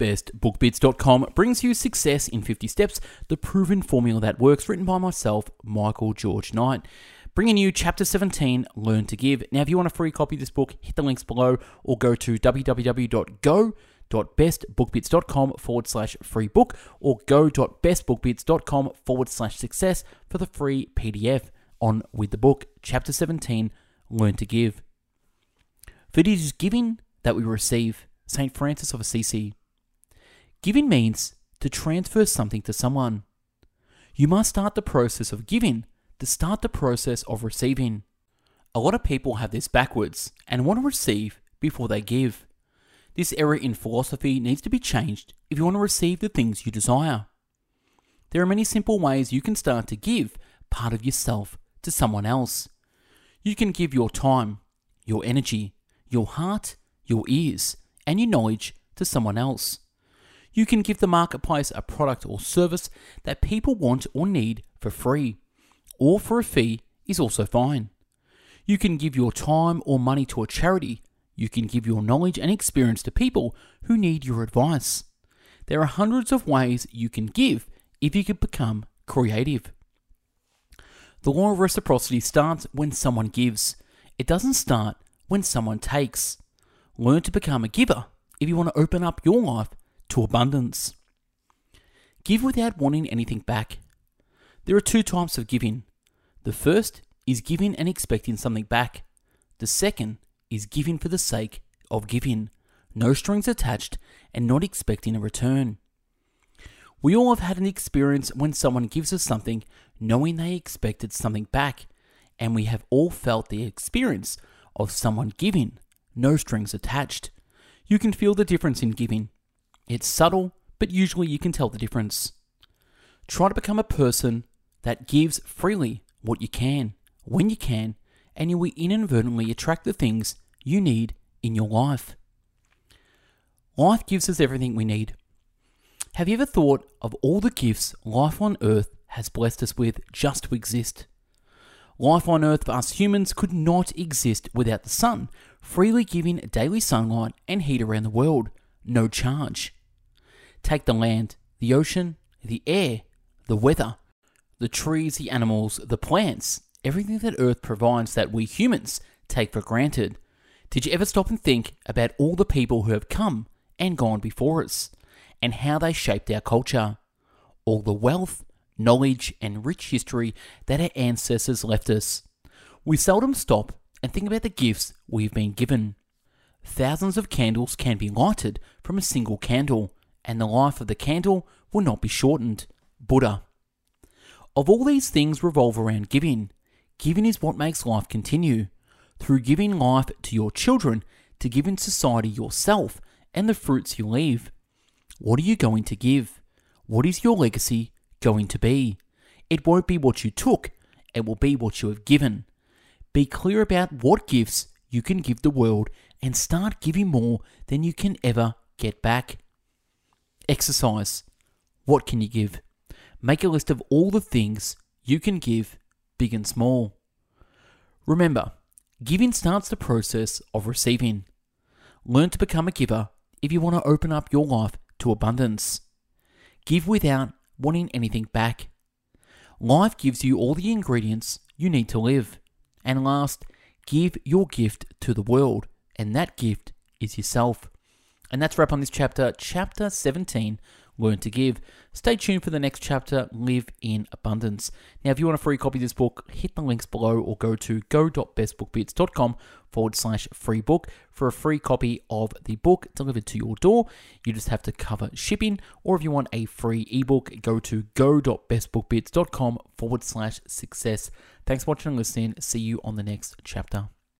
bestbookbits.com brings you Success in 50 Steps, the proven formula that works, written by myself, Michael George Knight. Bringing you Chapter 17, Learn to Give. Now, if you want a free copy of this book, hit the links below or go to www.go.bestbookbits.com forward slash free book or go.bestbookbits.com forward slash success for the free PDF on with the book, Chapter 17, Learn to Give. For it is giving that we receive. St. Francis of Assisi. Giving means to transfer something to someone. You must start the process of giving to start the process of receiving. A lot of people have this backwards and want to receive before they give. This error in philosophy needs to be changed if you want to receive the things you desire. There are many simple ways you can start to give part of yourself to someone else. You can give your time, your energy, your heart, your ears, and your knowledge to someone else. You can give the marketplace a product or service that people want or need for free, or for a fee is also fine. You can give your time or money to a charity. You can give your knowledge and experience to people who need your advice. There are hundreds of ways you can give if you can become creative. The law of reciprocity starts when someone gives. It doesn't start when someone takes. Learn to become a giver if you want to open up your life to abundance. Give without wanting anything back. There are two types of giving. The first is giving and expecting something back. The second is giving for the sake of giving, no strings attached, and not expecting a return. We all have had an experience when someone gives us something knowing they expected something back, and we have all felt the experience of someone giving no strings attached. You can feel the difference in giving. It's subtle, but usually you can tell the difference. Try to become a person that gives freely what you can, when you can, and you will inadvertently attract the things you need in your life. Life gives us everything we need. Have you ever thought of all the gifts life on earth has blessed us with just to exist? Life on earth for us humans could not exist without the sun, freely giving daily sunlight and heat around the world, no charge. Take the land, the ocean, the air, the weather, the trees, the animals, the plants, everything that Earth provides that we humans take for granted. Did you ever stop and think about all the people who have come and gone before us, and how they shaped our culture? All the wealth, knowledge, and rich history that our ancestors left us. We seldom stop and think about the gifts we've been given. Thousands of candles can be lighted from a single candle, and the life of the candle will not be shortened. Buddha. Of all these things revolve around giving. Giving is what makes life continue. Through giving life to your children, to give in society yourself and the fruits you leave. What are you going to give? What is your legacy going to be? It won't be what you took, it will be what you have given. Be clear about what gifts you can give the world and start giving more than you can ever get back. Exercise. What can you give? Make a list of all the things you can give, big and small. Remember, giving starts the process of receiving. Learn to become a giver if you want to open up your life to abundance. Give without wanting anything back. Life gives you all the ingredients you need to live. And last, give your gift to the world, and that gift is yourself. And that's wrap on this chapter, chapter 17 Learn to Give. Stay tuned for the next chapter, Live in Abundance. Now, if you want a free copy of this book, hit the links below or go to go.bestbookbits.com forward slash free book for a free copy of the book delivered to your door. You just have to cover shipping, or if you want a free ebook, go to go.bestbookbits.com forward slash success. Thanks for watching and listening. See you on the next chapter.